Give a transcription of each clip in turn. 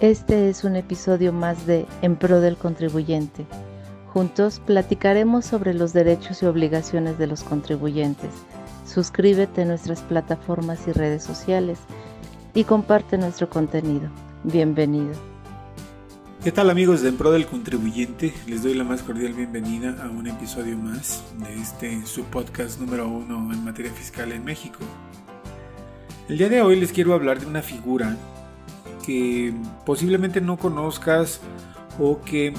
Este es un episodio más de En Pro del Contribuyente. Juntos platicaremos sobre los derechos y obligaciones de los contribuyentes. Suscríbete a nuestras plataformas y redes sociales y comparte nuestro contenido. Bienvenido. ¿Qué tal amigos de En Pro del Contribuyente? Les doy la más cordial bienvenida a un episodio más de este su podcast número uno en materia fiscal en México. El día de hoy les quiero hablar de una figura que posiblemente no conozcas o que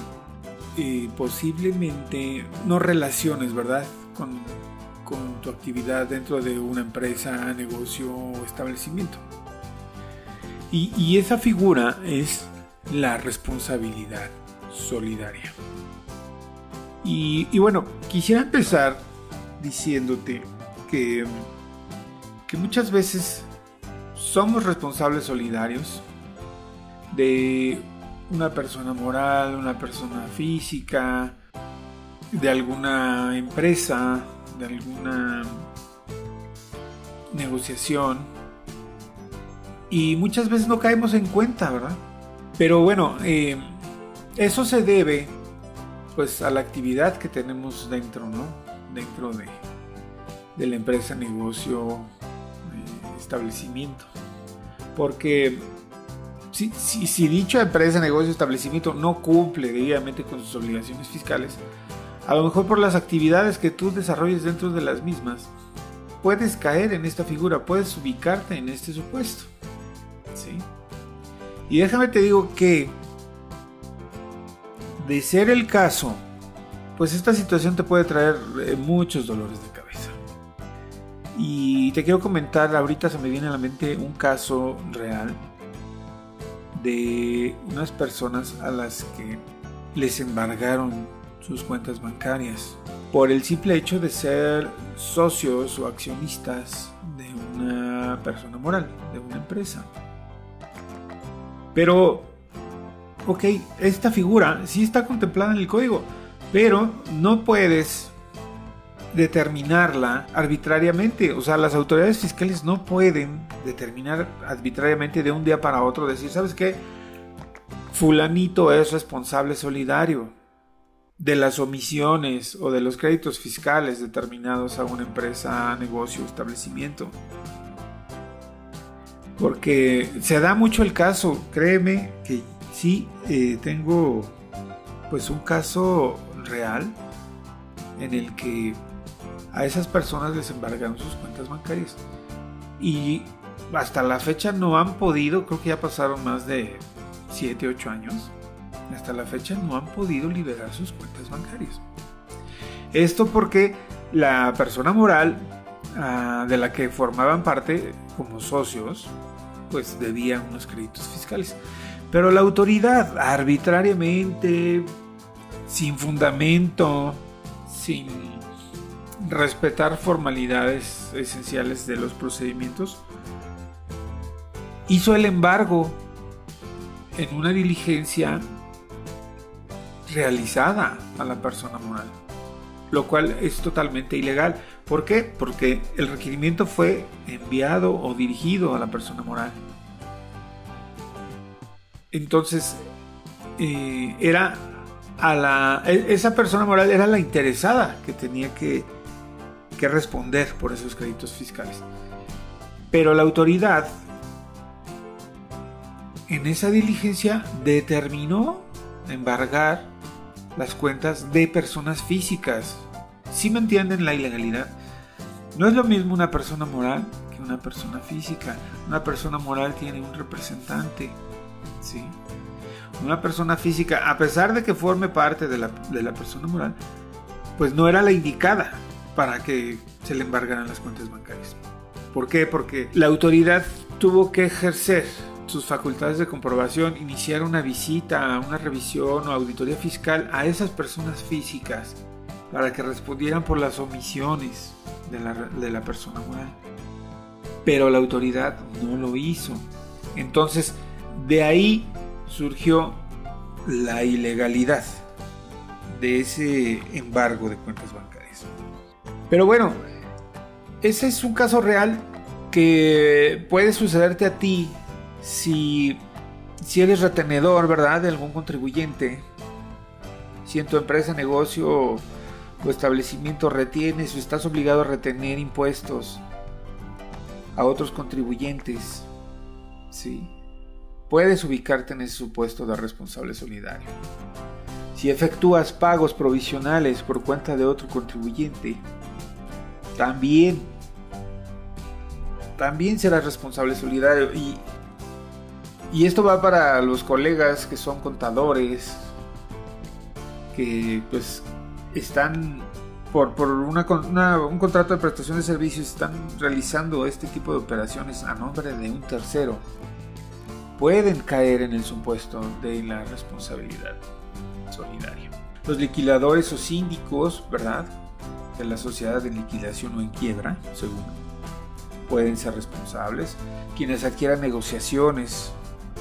eh, posiblemente no relaciones, ¿verdad? Con, tu actividad dentro de una empresa, negocio o establecimiento. Y, y esa figura es la responsabilidad solidaria. Y, y, bueno, quisiera empezar diciéndote que, que muchas veces somos responsables solidarios de una persona moral, una persona física, de alguna empresa, de alguna negociación. Y muchas veces no caemos en cuenta, ¿verdad? Pero bueno, eh, eso se debe pues a la actividad que tenemos dentro, ¿no? Dentro de, de la empresa, negocio, eh, establecimiento. Porque si, dicha empresa, negocio, establecimiento no cumple debidamente con sus obligaciones fiscales, a lo mejor por las actividades que tú desarrolles dentro de las mismas, puedes caer en esta figura, puedes ubicarte en este supuesto. ¿Sí? Y déjame te digo que, de ser el caso, pues esta situación te puede traer eh, muchos dolores de cabeza. Y te quiero comentar, ahorita se me viene a la mente un caso real de unas personas a las que les embargaron sus cuentas bancarias por el simple hecho de ser socios o accionistas de una persona moral, de una empresa. Pero, ok, esta figura sí está contemplada en el código, pero no puedes determinarla arbitrariamente. O sea, las autoridades fiscales no pueden determinar arbitrariamente de un día para otro, decir, ¿sabes qué? Fulanito es responsable solidario de las omisiones o de los créditos fiscales determinados a una empresa, negocio, establecimiento. Porque se da mucho el caso, créeme que sí, eh, tengo pues un caso real en el que a esas personas les embargaron sus cuentas bancarias. Y hasta la fecha no han podido, creo que ya pasaron más de 7, 8 años, hasta la fecha no han podido liberar sus cuentas bancarias. Esto porque la persona moral uh, de la que formaban parte como socios, pues debía unos créditos fiscales. Pero la autoridad arbitrariamente, sin fundamento, sin respetar formalidades esenciales de los procedimientos, hizo el embargo en una diligencia realizada a la persona moral, lo cual es totalmente ilegal. ¿Por qué? Porque el requerimiento fue enviado o dirigido a la persona moral. Entonces, eh, era a la, e, esa persona moral era la interesada que tenía que que responder por esos créditos fiscales. Pero la autoridad en esa diligencia determinó embargar las cuentas de personas físicas. Si me entienden la ilegalidad? No es lo mismo una persona moral que una persona física. Una persona moral tiene un representante. ¿sí? Una persona física, a pesar de que forme parte de la, de la persona moral, pues no era la indicada para que se le embargaran las cuentas bancarias. ¿Por qué? Porque la autoridad tuvo que ejercer sus facultades de comprobación, iniciar una visita, una revisión o auditoría fiscal a esas personas físicas para que respondieran por las omisiones de la, persona moral. Pero la autoridad no lo hizo. Entonces, de ahí surgió la ilegalidad de ese embargo de cuentas bancarias. Pero bueno, ese es un caso real que puede sucederte a ti si eres retenedor, ¿verdad? De algún contribuyente, si en tu empresa, negocio o establecimiento retienes o estás obligado a retener impuestos a otros contribuyentes, ¿sí? Puedes ubicarte en ese supuesto de responsable solidario. Si efectúas pagos provisionales por cuenta de otro contribuyente, también, también serás responsable solidario. Y, y esto va para los colegas que son contadores, que pues están por, por una, un contrato de prestación de servicios, están realizando este tipo de operaciones a nombre de un tercero. Pueden caer en el supuesto de la responsabilidad solidaria. Los liquidadores o síndicos, ¿verdad? De la sociedad en liquidación o en quiebra, según, pueden ser responsables. Quienes adquieran negociaciones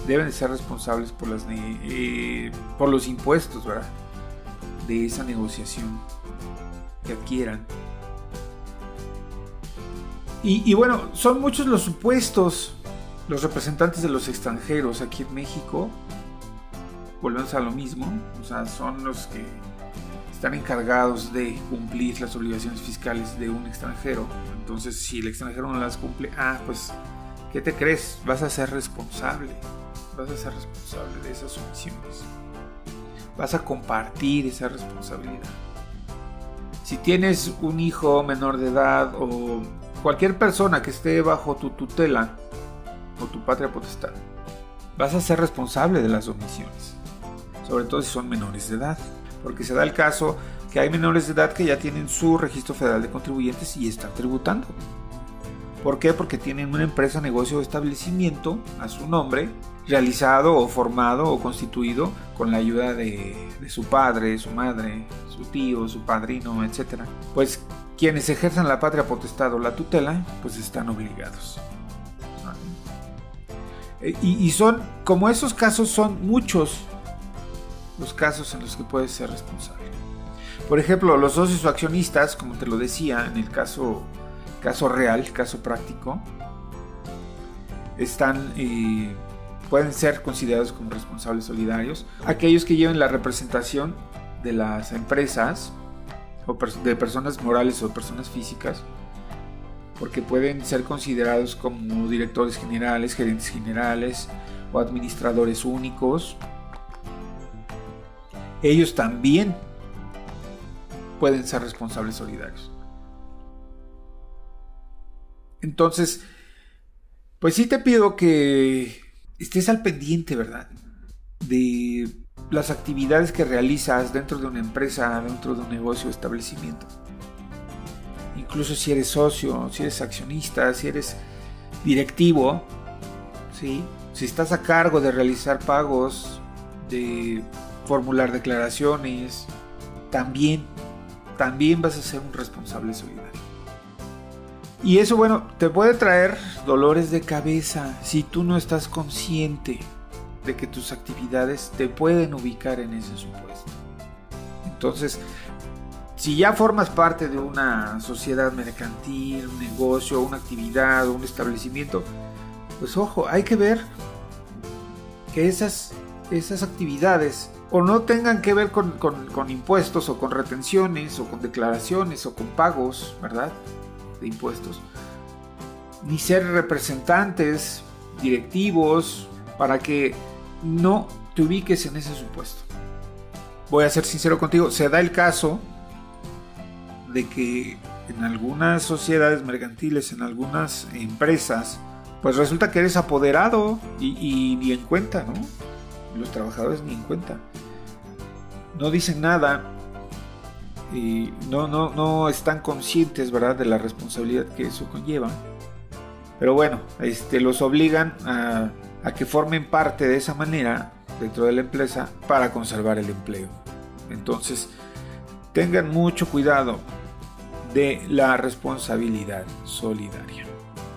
deben ser responsables por, las, eh, por los impuestos, ¿verdad? De esa negociación que adquieran. Y, y, bueno, son muchos los supuestos, los representantes de los extranjeros aquí en México volvemos a lo mismo, o sea, son los que están encargados de cumplir las obligaciones fiscales de un extranjero. Entonces, si el extranjero no las cumple, ah, pues, ¿qué te crees? Vas a ser responsable, vas a ser responsable de esas omisiones. Vas a compartir esa responsabilidad. Si tienes un hijo menor de edad o cualquier persona que esté bajo tu tutela o tu patria potestad, vas a ser responsable de las omisiones sobre todo si son menores de edad, porque se da el caso que hay menores de edad que ya tienen su registro federal de contribuyentes y están tributando. ¿Por qué? Porque tienen una empresa, negocio o establecimiento a su nombre, realizado o formado o constituido con la ayuda de, su padre, su madre, su tío, su padrino, etc. Pues quienes ejerzan la patria potestad o la tutela, pues están obligados. Y, y son, como esos casos son muchos, los casos en los que puedes ser responsable. Por ejemplo, los socios o accionistas, como te lo decía en el caso, caso real, caso práctico, están, eh, pueden ser considerados como responsables solidarios. Aquellos que lleven la representación de las empresas o de personas morales o personas físicas, porque pueden ser considerados como directores generales, gerentes generales o administradores únicos ellos también pueden ser responsables solidarios. Entonces, pues sí te pido que estés al pendiente, ¿verdad? De las actividades que realizas dentro de una empresa, dentro de un negocio establecimiento. Incluso si eres socio, si eres accionista, si eres directivo, ¿sí? si estás a cargo de realizar pagos, de formular declaraciones, también, también vas a ser un responsable solidario. Y eso, bueno, te puede traer dolores de cabeza si tú no estás consciente de que tus actividades te pueden ubicar en ese supuesto. Entonces, si ya formas parte de una sociedad mercantil, un negocio, una actividad, un establecimiento, pues ojo, hay que ver que esas, esas actividades o no tengan que ver con, impuestos o con retenciones o con declaraciones o con pagos, ¿verdad? De impuestos. Ni ser representantes, directivos, para que no te ubiques en ese supuesto. Voy a ser sincero contigo, se da el caso de que en algunas sociedades mercantiles, en algunas empresas, pues resulta que eres apoderado y, y ni en cuenta, ¿no? Los trabajadores ni en cuenta. No dicen nada y no, no, no están conscientes, ¿verdad?, de la responsabilidad que eso conlleva. Pero bueno, este, los obligan a, a que formen parte de esa manera dentro de la empresa para conservar el empleo. Entonces, tengan mucho cuidado de la responsabilidad solidaria.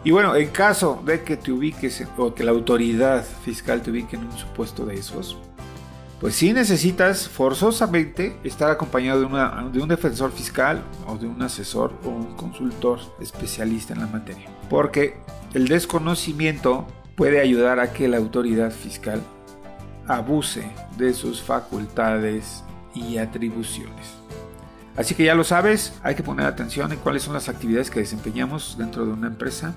Y bueno, en caso de que te ubiques o que la autoridad fiscal te ubique en un supuesto de esos, pues sí necesitas forzosamente estar acompañado de, una, de un defensor fiscal o de un asesor o un consultor especialista en la materia. Porque el desconocimiento puede ayudar a que la autoridad fiscal abuse de sus facultades y atribuciones. Así que ya lo sabes, hay que poner atención en cuáles son las actividades que desempeñamos dentro de una empresa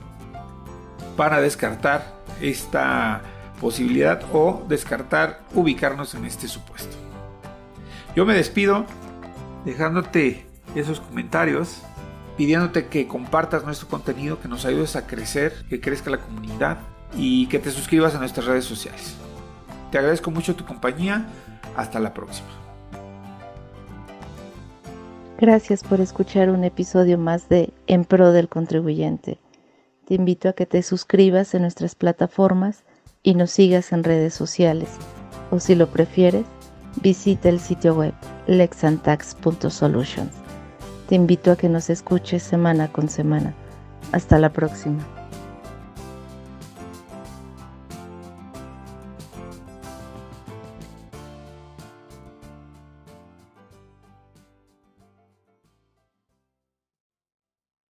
para descartar esta posibilidad o descartar ubicarnos en este supuesto. Yo me despido dejándote esos comentarios, pidiéndote que compartas nuestro contenido, que nos ayudes a crecer, que crezca la comunidad y que te suscribas a nuestras redes sociales. Te agradezco mucho tu compañía. Hasta la próxima. Gracias por escuchar un episodio más de En Pro del Contribuyente. Te invito a que te suscribas en nuestras plataformas y nos sigas en redes sociales. O si lo prefieres, visita el sitio web lexantax.solutions. Te invito a que nos escuches semana con semana. Hasta la próxima.